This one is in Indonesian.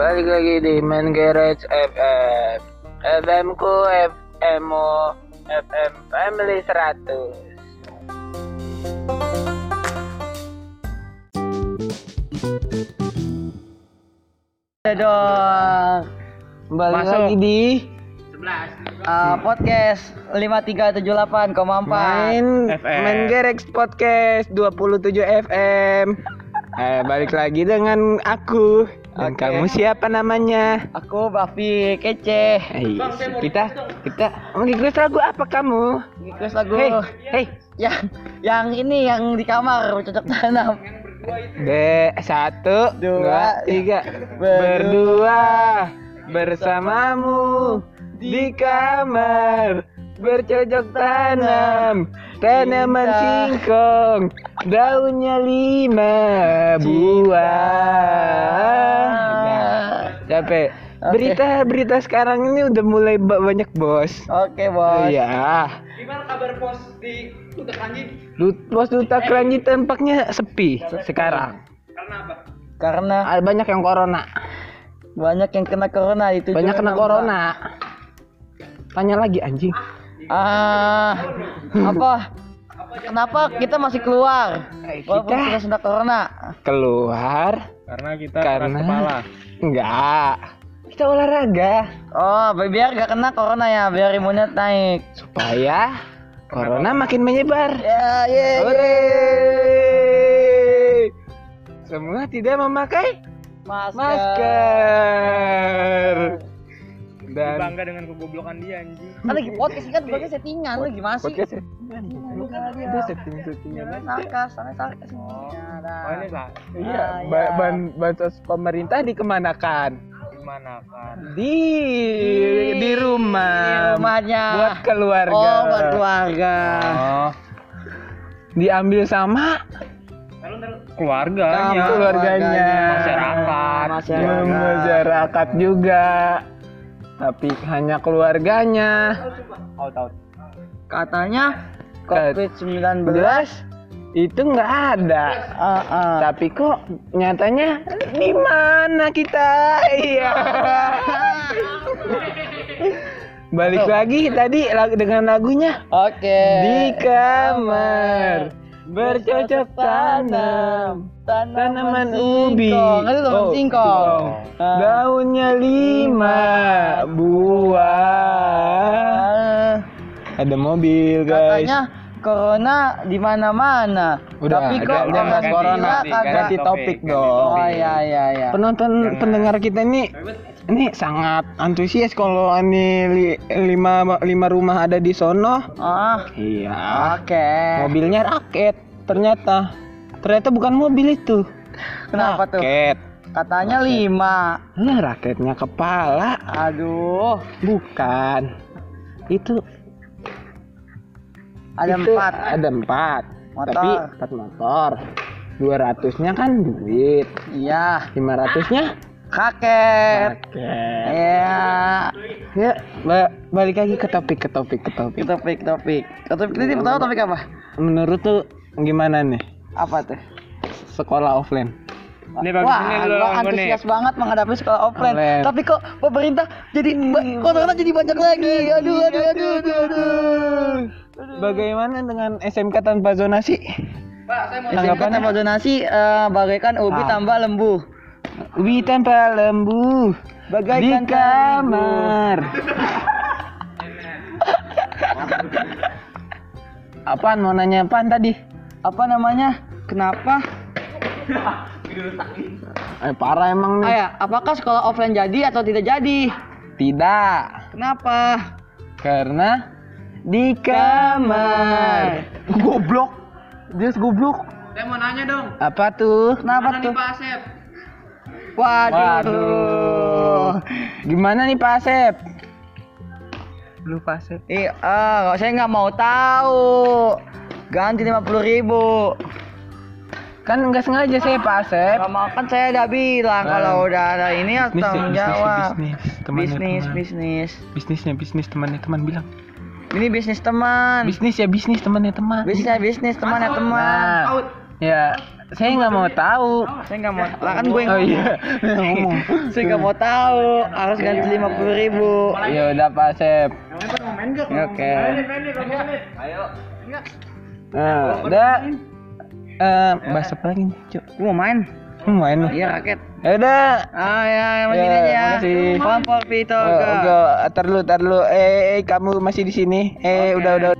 balik lagi di Main Garage FM FM ku FM -mu, FM Family 100 Ya dong. Balik Masuk. lagi di Uh, podcast 5378,4. Main FM. Main Garage Podcast 27 FM eh, Balik lagi dengan aku Dan Oke. kamu siapa namanya? Aku Bafi Kece. Eh, kita kita request lagu apa kamu? Request lagu. Hei, hei, Yang yang ini yang di kamar cocok tanam. De satu, Dua, dua, tiga, berdua bersamamu di kamar bercocok tanam tanaman singkong daunnya lima buah. Nah, capek. Oke. Berita berita sekarang ini udah mulai ba- banyak bos. Oke, Bos. Iya. Gimana kabar pos di? Lut- Pos Duta Keranji tampaknya sepi sekarang. Karena apa? Karena Ada banyak yang corona. banyak yang kena corona itu. Banyak kena corona. Tanya lagi anjing. Ah, apa? Kenapa kita masih keluar? Eh, Walaupun kita- kita sudah corona. Keluar Karena kita Karena- kepala. enggak. Kita olahraga Oh, biar gak kena corona ya, biar imunnya naik. supaya corona makin menyebar. Ya, ye. Hore. Semua tidak memakai Masker. masker. Dan Bangga dengan kegoblokan dia anjing. Kan lagi podcast kan podcast settingan lu gimana sih? podcast settingan. Ada setting-settingan. Sarkas, sana sarkas. Oh. Ya, dah. Oh ini lah. Iya, iya. ban bansos pemerintah dikemanakan? Gimana kan? Di di rumah. Di rumahnya. Buat keluarga. Oh, buat keluarga. Oh. Diambil sama Keluarganya. keluarganya. Masyarakat. Ya, masyarakat juga. Tapi hanya keluarganya. Out out. Katanya Kat- COVID-19 itu nggak ada. Ah, ah. Tapi kok nyatanya di mana kita? Iya. Balik lagi tadi dengan lagunya Oke. di kamar bercocok tanam tanaman ubi singkong. Itu tanaman Oh, singkong. Ah. daunnya lima buah Ah, ada mobil guys Katanya corona di mana-mana. Udah, Tapi kok udah bahas corona. Ganti, topik dong. Oh iya iya iya. penonton pendengar kita ini ini sangat antusias kalau ini li- lima lima rumah ada di sono Ah, iya oke. mobilnya raket ternyata ternyata bukan mobil itu Kenapa tuh? raket Katanya lima. nah raketnya kepala Aduh, bukan itu ada itu empat. ada empat Motor. tapi empat motor dua ratusnya kan duit Iya, lima ratusnya kakek. raket Iya. ya ba- balik lagi ke topik ke topik ke topik Topik topik. Topik ini tahu topik apa? menurut tuh gimana nih Apa tuh? sekolah offline Ini bagus Wah, ini nih. antusias banget menghadapi sekolah offline. Offline. Tapi kok pemerintah jadi corona jadi banyak lagi. Aduh, aduh, aduh, aduh, aduh. bagaimana dengan SMK tanpa zonasi Tanggapannya Tanggapannya? mau donasi eh, bagaikan ubi Ah. tambah lembu. ubi tanpa lembu Bagaikan di kamar apaan mau nanya apaan tadi Apa namanya? Kenapa? eh parah emang nih Ayah, apakah sekolah offline jadi atau tidak jadi? tidak Kenapa? karena di kamar goblok dia goblok Saya mau nanya dong. apa tuh Kenapa tuh? Pak Asep? Waduh. Waduh. Gimana nih Pak Asep? Lu Pak Asep. Ih, ah, saya nggak mau tahu. Ganti lima puluh ribu. Kan nggak sengaja saya Pak Asep. Gak mau kan saya udah bilang Ah. kalau udah ada ini Bisnis, tanggung bisnis, jawab. bisnis. Temannya Bisnis, teman. bisnis. Bisnisnya bisnis temannya teman bilang. Ini bisnis teman. Bisnis ya bisnis temannya teman. Bisnis ya bisnis teman ya teman. Nah, ya saya nggak mau tahu. Saya nggak mau. Lah kan gue yang Oh iya, ngomong. Saya nggak mau tahu. Harus ganti lima puluh ribu. Ya udah Pak Sep. Oke. Nah, udah. Eh, bahas apa lagi Cuk? Gue mau main. Hmm, main lu. Iya raket. Ya udah. Ah ya, yang begini Ya, aja. ya. makasih. Kompor Vito. Oh, enggak, tar lu, tar lu. Eh, eh, kamu masih di sini? Eh, udah, udah.